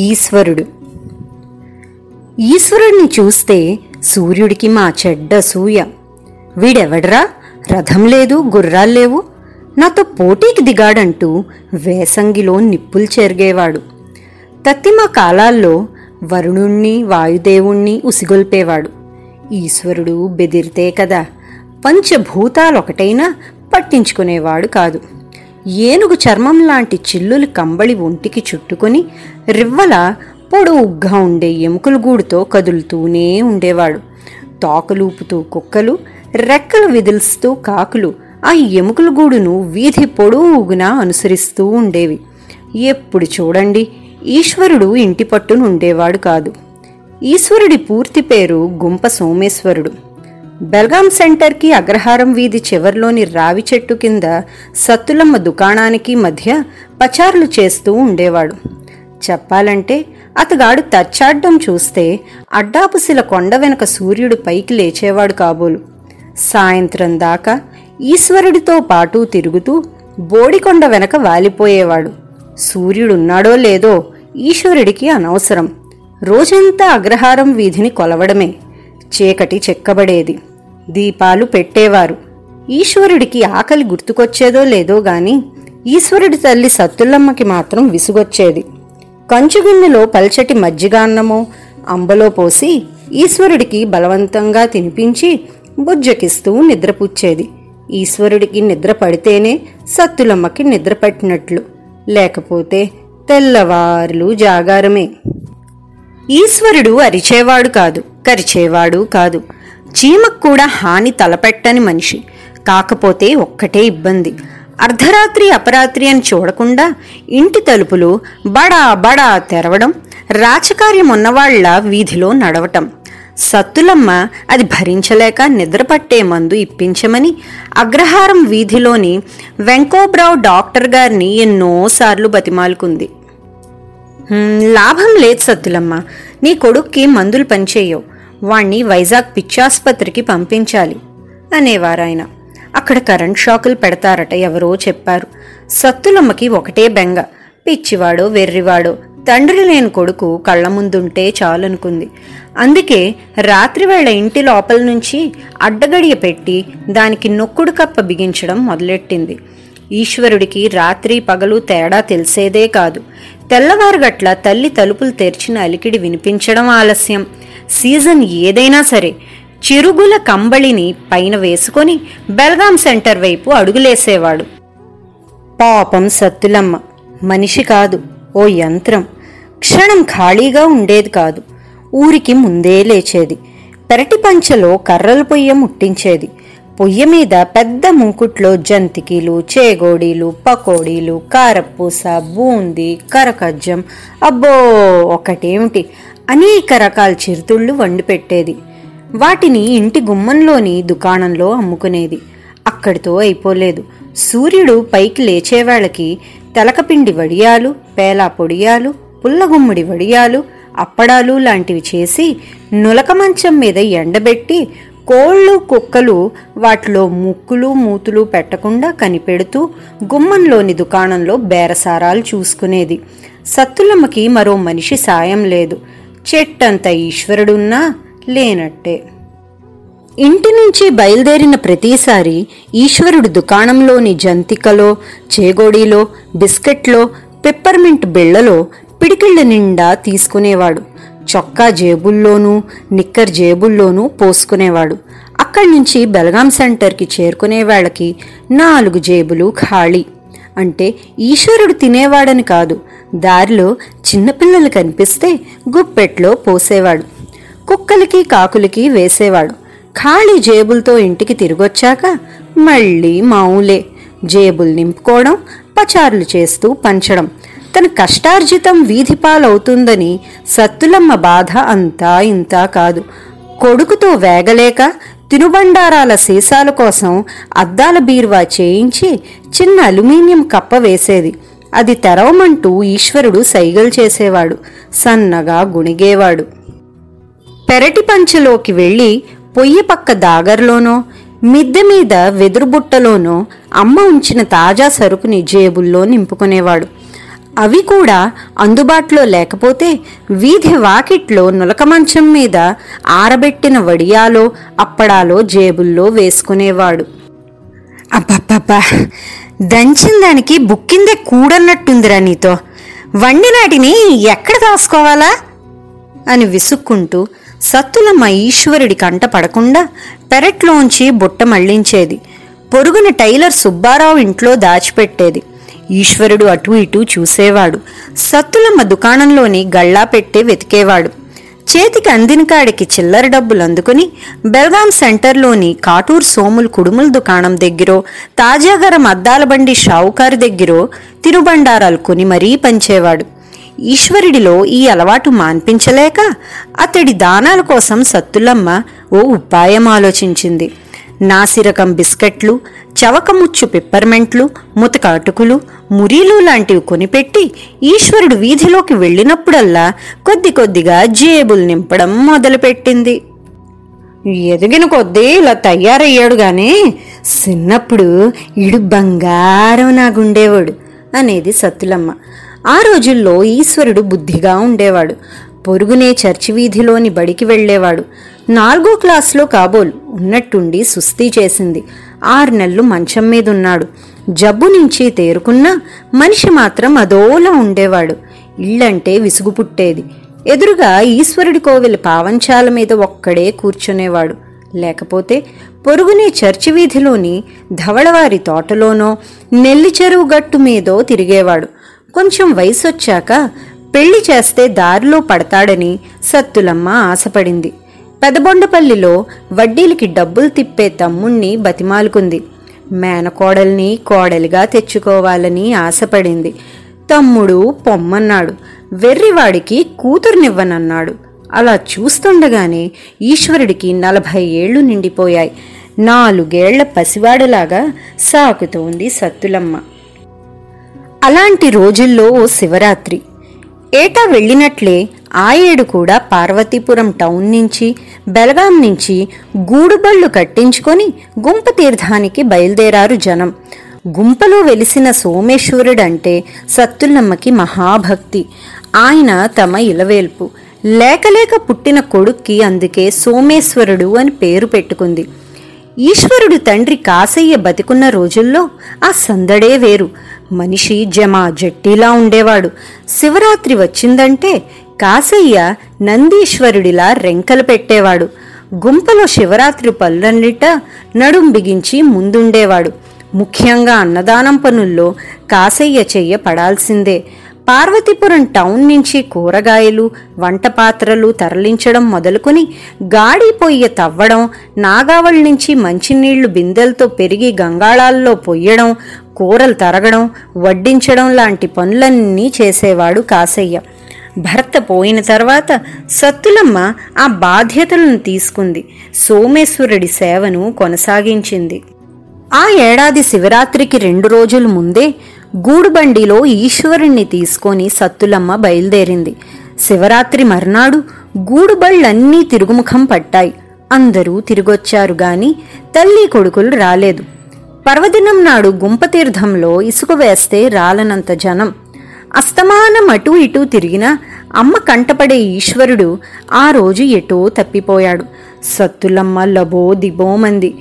ఈశ్వరుడు. ఈశ్వరుడిని చూస్తే సూర్యుడికి మా చెడ్డ సూయ. వీడెవడరా? రథం లేదు గుర్రాలు లేవు. నాతో పోటీకి దిగాడంటూ వేసంగిలో నిప్పులు చెరిగేవాడు. తత్తిమ కాలాల్లో వరుణుణ్ణి వాయుదేవుణ్ణి ఉసిగొల్పేవాడు. ఈశ్వరుడు బెదిరితే కదా పంచభూతాలొకటైనా పట్టించుకునేవాడు కాదు. ఏనుగు చర్మం లాంటి చిల్లులు కంబళి ఒంటికి చుట్టుకొని రివ్వల పొడవుగ్గా ఉండే ఎముకల గూడుతో కదులుతూనే ఉండేవాడు. తోకలూపుతూ కుక్కలు రెక్కలు విదిల్స్తూ కాకులు ఆ ఎముకల గూడును వీధి పొడవుగునా అనుసరిస్తూ ఉండేవి. ఎప్పుడు చూడండి ఈశ్వరుడు ఇంటి పట్టునుండేవాడు కాదు. ఈశ్వరుడి పూర్తి పేరు గుంప సోమేశ్వరుడు. బెల్గాం సెంటర్కి అగ్రహారం వీధి చివర్లోని రావి చెట్టు కింద సత్తులమ్మ దుకాణానికి మధ్య పచారులు చేస్తూ ఉండేవాడు. చెప్పాలంటే అతగాడు తచ్చాడ్డం చూస్తే అడ్డాపుసిల కొండ వెనక సూర్యుడు పైకి లేచేవాడు కాబోలు. సాయంత్రం దాకా ఈశ్వరుడితో పాటు తిరుగుతూ బోడికొండ వెనక వాలిపోయేవాడు. సూర్యుడున్నాడో లేదో ఈశ్వరుడికి అనవసరం. రోజంతా అగ్రహారం వీధిని కొలవడమే. చీకటి చెక్కబడేది. దీపాలు పెట్టేవారు. ఈశ్వరుడికి ఆకలి గుర్తుకొచ్చేదో లేదో గాని ఈశ్వరుడి తల్లి సత్తులమ్మకి మాత్రం విసుగొచ్చేది. కంచుగిన్నెలో పల్చటి మజ్జిగాన్నమో అంబలో పోసి ఈశ్వరుడికి బలవంతంగా తినిపించి బుజ్జకిస్తూ నిద్రపుచ్చేది. ఈశ్వరుడికి నిద్ర పడితేనే సత్తులమ్మకి నిద్ర పట్టినట్లు లేకపోతే తెల్లవారులు జాగారమే. ఈశ్వరుడు అరిచేవాడు కాదు కరిచేవాడు కాదు. చీమకు కూడా హాని తలపెట్టని మనిషి. కాకపోతే ఒక్కటే ఇబ్బంది. అర్ధరాత్రి అపరాత్రి అని చూడకుండా ఇంటి తలుపులు బడా బడా తెరవడం రాచకార్యం ఉన్నవాళ్ళ వీధిలో నడవటం. సత్తులమ్మ అది భరించలేక నిద్రపట్టే మందు ఇప్పించమని అగ్రహారం వీధిలోని వెంకోబ్రావు డాక్టర్ గారిని ఎన్నోసార్లు బతిమాలుకుంది. లాభం లేదు సత్తులమ్మ. నీ కొడుక్కి మందులు పనిచేయవు. వాణ్ణి వైజాగ్ పిచ్చాసుపత్రికి పంపించాలి అనేవారాయన. అక్కడ కరెంట్ షాకులు పెడతారట ఎవరో చెప్పారు. సత్తులమ్మకి ఒకటే బెంగ. పిచ్చివాడో వెర్రివాడో తండ్రి లేని కొడుకు కళ్ళ ముందుంటే చాలనుకుంది. అందుకే రాత్రివేళ ఇంటి లోపల నుంచి అడ్డగడియ పెట్టి దానికి నొక్కుడు కప్ప బిగించడం మొదలెట్టింది. ఈశ్వరుడికి రాత్రి పగలు తేడా తెలిసేదే కాదు. తెల్లవారుగట్ల తల్లి తలుపులు తెరిచిన అలికిడి వినిపించడం ఆలస్యం. సీజన్ ఏదైనా సరే చిరుగుల కంబళిని పైన వేసుకొని బెల్గాం సెంటర్ వైపు అడుగులేసేవాడు. పాపం సత్తులమ్మ మనిషి కాదు ఓ యంత్రం. క్షణం ఖాళీగా ఉండేది కాదు. ఊరికి ముందే లేచేది. పెరటి పంచెలో కర్రలు పొయ్య ముట్టించేది. పొయ్య మీద పెద్ద ముంకుట్లో జంతికీలు చేగోడీలు పకోడీలు కారపూస బూందీ కరకజ్జం. అబ్బో ఒకటేమిటి? అనేక రకాల చిరుతుళ్ళు వండి పెట్టేది వాటిని ఇంటి గుమ్మంలోని దుకాణంలో అమ్ముకునేది. అక్కడితో అయిపోలేదు. సూర్యుడు పైకి లేచేవాళ్ళకి తెలకపిండి వడియాలు పేలా పొడియాలు పుల్లగుమ్ముడి వడియాలు అప్పడాలు లాంటివి చేసి నులక మంచం మీద ఎండబెట్టి కోళ్ళు కుక్కలు వాటిలో ముక్కులు మూతులు పెట్టకుండా కనిపెడుతూ గుమ్మంలోని దుకాణంలో బేరసారాలు చూసుకునేది. సత్తులమ్మకి మరో మనిషి సాయం లేదు. చెట్టంత ఈశ్వరుడున్నా లేనట్టే. ఇంటి నుంచి బయలుదేరిన ప్రతిసారి ఈశ్వరుడు దుకాణంలోని జంతికలో చేగోడీలో బిస్కెట్లో పిప్పర్మింట్ బిళ్ళలో పిడికిళ్ళ నిండా తీసుకునేవాడు. చొక్కా జేబుల్లోనూ నిక్కర్ జేబుల్లోనూ పోసుకునేవాడు. అక్కడి నుంచి బెలగాం సెంటర్కి చేరుకునే వాళ్ళకి నాలుగు జేబులు ఖాళీ. అంటే ఈశ్వరుడు తినేవాడని కాదు దారిలో చిన్నపిల్లలు కనిపిస్తే గుప్పెట్లో పోసేవాడు. కుక్కలకి కాకులకి వేసేవాడు. ఖాళీ జేబులతో ఇంటికి తిరిగొచ్చాక మళ్ళీ మామూలే జేబులు నింపుకోవడం పచారులు చేస్తూ పంచడం. తన కష్టార్జితం వీధి పాలవుతుందని సత్తులమ్మ బాధ అంతా ఇంతా కాదు. కొడుకుతో వేగలేక తినుబండారాల సీసాల కోసం అద్దాల బీరువా చేయించి చిన్న అల్యూమినియం కప్ప వేసేది. అది తెరవమంటూ ఈశ్వరుడు సైగలు చేసేవాడు సన్నగా గుణిగేవాడు. పెరటి పంచలోకి వెళ్ళి పొయ్యి పక్క దాగర్లోనో మిద్దె మీద వెదురుబుట్టలోనో అమ్మ ఉంచిన తాజా సరుకుని జేబుల్లో నింపుకునేవాడు. అవి కూడా అందుబాటులో లేకపోతే వీధి వాకిట్లో నులక మంచం మీద ఆరబెట్టిన వడియాలో అప్పడాలో జేబుల్లో వేసుకునేవాడు. అబ్బబ్బబ్బా! దంచిన దానికి బుక్కిందే కూడన్నట్టుందిరా నీతో. వండినాటిని ఎక్కడ దాసుకోవాలా అని విసుక్కుంటూ సత్తులమ్మ ఈశ్వరుడి కంట పడకుండా పెరట్లోంచి బుట్ట మళ్ళించేది. పొరుగున టైలర్ సుబ్బారావు ఇంట్లో దాచిపెట్టేది. ఈశ్వరుడు అటు ఇటు చూసేవాడు. సత్తులమ్మ దుకాణంలోని గళ్ళా పెట్టే వెతికేవాడు. చేతికి అందిన కాడికి చిల్లర డబ్బులు అందుకుని బెల్గాం సెంటర్లోని కాటూర్ సోముల్ కుడుముల దుకాణం దగ్గరో తాజాగరం అద్దాల బండి షావుకారు దగ్గరో తిరుబండారాలు కొని మరీ పంచేవాడు. ఈశ్వరుడిలో ఈ అలవాటు మాన్పించలేక అతడి దానాల కోసం సత్తులమ్మ ఓ ఉపాయం ఆలోచించింది. నాసిరకం బిస్కెట్లు చవకముచ్చు పిప్పర్మెంట్లు ముతక అటుకులు మురీలు లాంటివి కొనిపెట్టి ఈశ్వరుడు వీధిలోకి వెళ్ళినప్పుడల్లా కొద్ది కొద్దిగా జేబులు నింపడం మొదలుపెట్టింది. ఎదిగిన కొద్దీ ఇలా తయారయ్యాడు కానీ చిన్నప్పుడు ఇడు బంగారం నాగుండేవాడు అనేది సత్తులమ్మ. ఆ రోజుల్లో ఈశ్వరుడు బుద్ధిగా ఉండేవాడు. పొరుగునే చర్చి వీధిలోని బడికి వెళ్ళేవాడు. నాలుగో క్లాసులో కాబోలు ఉన్నట్టుండి సుస్థి చేసింది. ఆరు నెలలు మంచం మీద ఉన్నాడు జబ్బు నుంచి తేరుకున్నా మనిషి మాత్రం అదోలా ఉండేవాడు. ఇల్లంటే విసుగు పుట్టేది. ఎదురుగా ఈశ్వరుడి కోవిల పావంచాల మీద ఒక్కడే కూర్చునేవాడు. లేకపోతే పొరుగునే చర్చి వీధిలోని ధవళవారి తోటలోనో నెల్లి చెరువు గట్టు మీదో తిరిగేవాడు. కొంచెం వయసొచ్చాక పెళ్ళి చేస్తే దారిలో పడతాడని సత్తులమ్మ ఆశపడింది. పెదబొండపల్లిలో వడ్డీలకి డబ్బులు తిప్పే తమ్ముణ్ణి బతిమాలుకుంది. మేనకోడల్ని కోడలిగా తెచ్చుకోవాలని ఆశపడింది. తమ్ముడు పొమ్మన్నాడు. వెర్రివాడికి కూతుర్నివ్వనన్నాడు. అలా చూస్తుండగానే ఈశ్వరుడికి నలభై ఏళ్ళు నిండిపోయాయి. నాలుగేళ్ళ పసివాడలాగా సాకుతోంది సత్తులమ్మ. అలాంటి రోజుల్లో ఓ శివరాత్రి. ఏటా వెళ్ళినట్లే ఆ ఏడు కూడా పార్వతీపురం టౌన్ నుంచి బెలగాం నుంచి గూడుబళ్ళు కట్టించుకొని గుంప తీర్థానికి బయలుదేరారు జనం. గుంపలో వెలిసిన సోమేశ్వరుడంటే సత్తులమ్మకి మహాభక్తి. ఆయన తమ ఇలవేల్పు. లేకలేక పుట్టిన కొడుక్కి అందుకే సోమేశ్వరుడు అని పేరు పెట్టుకుంది. ఈశ్వరుడు తండ్రి కాసయ్య బతికున్న రోజుల్లో ఆ సందడే వేరు. మనిషి జమా జట్టిలా ఉండేవాడు. శివరాత్రి వచ్చిందంటే కాసయ్య నందీశ్వరుడిలా రెంకలు పెట్టేవాడు. గుంపలో శివరాత్రి పనులన్నిట నడుం బిగించి ముందుండేవాడు. ముఖ్యంగా అన్నదానం పనుల్లో కాసయ్య చెయ్య పడాల్సిందే. పార్వతీపురం టౌన్ నుంచి కూరగాయలు వంట పాత్రలు తరలించడం మొదలుకొని గాడి పొయ్య తవ్వడం నాగావళ్ నుంచి మంచినీళ్ళు బిందెలతో పెరిగి గంగాళాల్లో పొయ్యడం కూరలు తరగడం వడ్డించడం లాంటి పనులన్నీ చేసేవాడు కాసయ్య. భర్త పోయిన తర్వాత సత్తులమ్మ ఆ బాధ్యతలను తీసుకుంది. సోమేశ్వరుడి సేవను కొనసాగించింది. ఆ ఏడాది శివరాత్రికి రెండు రోజుల ముందే గూడుబండిలో ఈశ్వరుణ్ణి తీసుకొని సత్తులమ్మ బయలుదేరింది. శివరాత్రి మర్నాడు గూడుబళ్ళన్నీ తిరుగుముఖం పట్టాయి. అందరూ తిరిగొచ్చారు గాని తల్లి కొడుకులు రాలేదు. పర్వదినం నాడు గుంపతీర్థంలో ఇసుక వేస్తే రాలనంత జనం. అస్తమానం అటూ ఇటూ తిరిగినా అమ్మ కంటపడే ఈశ్వరుడు ఆ రోజు ఎటో తప్పిపోయాడు. సత్తులమ్మ లబో దిబోమంది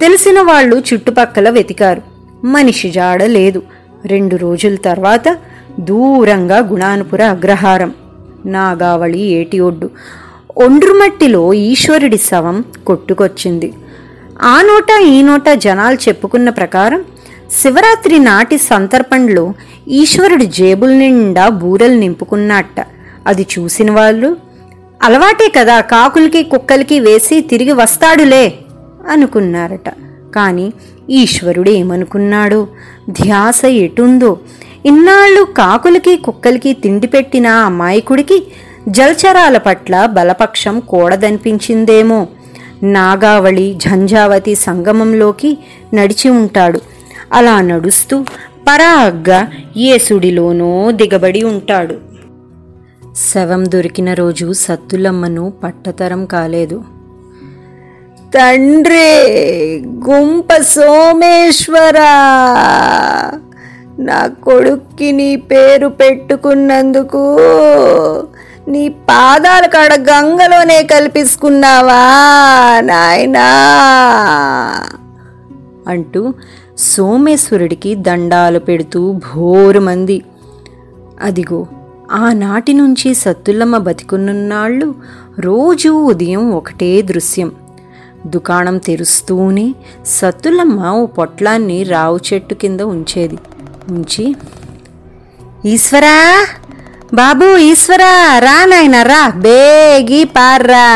తెలిసిన వాళ్ళు చుట్టుపక్కల వెతికారు. మనిషి జాడ లేదు. రెండు రోజుల తర్వాత దూరంగా గుణానుపుర అగ్రహారం. నాగావళి ఏటి ఒడ్డు. ఒండ్రుమట్టిలో ఈశ్వరుడి శవం కొట్టుకొచ్చింది. ఆ నోట ఈ నోట జనాలు చెప్పుకున్న ప్రకారం శివరాత్రి నాటి సంతర్పణలో ఈశ్వరుడు జేబుల నిండా బూరలు నింపుకున్నట్ట. అది చూసిన వాళ్ళు అలవాటే కదా కాకులకి కుక్కలకి వేసి తిరిగి వస్తాడులే అనుకున్నారట. కానీ ఈశ్వరుడు ఏమనుకున్నాడు? ధ్యాస ఎటుందో ఇన్నాళ్ళు కాకులకి కుక్కలకి తిండి పెట్టిన అమాయకుడికి జలచరాల పట్ల బలపక్షం కూడదనిపించిందేమో. నాగావళి ఝంఝావతి సంగమంలోకి నడిచి ఉంటాడు. అలా నడుస్తూ పరాగ్గా ఏసుడిలోనో దిగబడి ఉంటాడు. శవం దొరికిన రోజు సత్తులమ్మను పట్టతరం కాలేదు. తండ్రి గుంప సోమేశ్వర! నా కొడుక్కి నీ పేరు పెట్టుకున్నందుకు నీ పాదాల కాడ గంగలోనే కల్పించుకున్నావా నాయనా! అంటూ సోమేశ్వరుడికి దండాలు పెడుతూ భోరుమంది. అదిగో ఆనాటి నుంచి సత్తులమ్మ బతికున్ననాళ్ళు రోజూ ఉదయం ఒకటే దృశ్యం. దుకాణం తెరుస్తూనే సత్తులమ్మ ఓ పొట్లాన్ని రావు చెట్టు కింద ఉంచేది. ఉంచి ఈశ్వరా! బాబు ఈశ్వరా రా నాయన రా. బేగి పార్రా.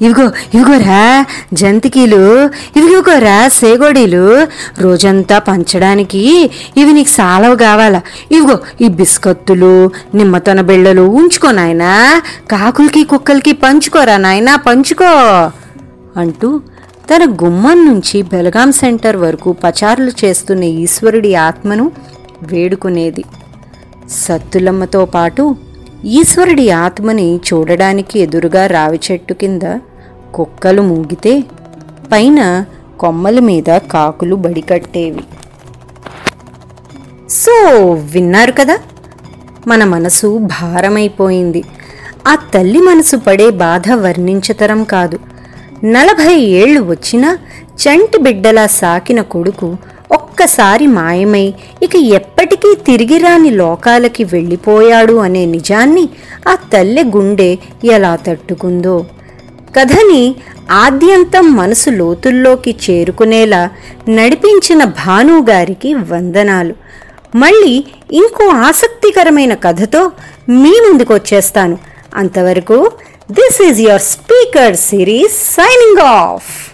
ఇవిగో ఇవిగోరా జంతికీలు ఇవిగోరా సేగోడీలు. రోజంతా పంచడానికి ఇవి నీకు సాలవు కావాలా? ఇవిగో ఈ బిస్కత్తులు నిమ్మతన బిళ్ళలు ఉంచుకో నాయనా. కాకులకి కుక్కలకి పంచుకోరా నాయనా పంచుకో అంటూ తన గుమ్మం నుంచి బెలగాం సెంటర్ వరకు పచారులు చేస్తున్న ఈశ్వరుడి ఆత్మను వేడుకునేది. సత్తులమ్మతో పాటు ఈశ్వరుడి ఆత్మని చూడడానికి ఎదురుగా రావి చెట్టు కింద కుక్కలు మూగితే పైన కొమ్మల మీద కాకులు బడికట్టేవి సో విన్నారు కదా? మన మనసు భారమైపోయింది. ఆ తల్లి మనసు పడే బాధ వర్ణించతరం కాదు. నలభై ఏళ్ళు వచ్చినా చంటి బిడ్డలా సాకిన కొడుకు ఒక్కసారి మాయమై ఇక ఎప్పటికీ తిరిగి రాని లోకాలకి వెళ్ళిపోయాడు అనే నిజాన్ని ఆ తల్లి గుండె ఎలా తట్టుకుందో. కథని ఆద్యంతం మనసు లోతుల్లోకి చేరుకునేలా నడిపించిన భానుగారికి వందనాలు. మళ్ళీ ఇంకో ఆసక్తికరమైన కథతో మీ ముందుకు వచ్చేస్తాను అంతవరకు this is your speaker series signing off.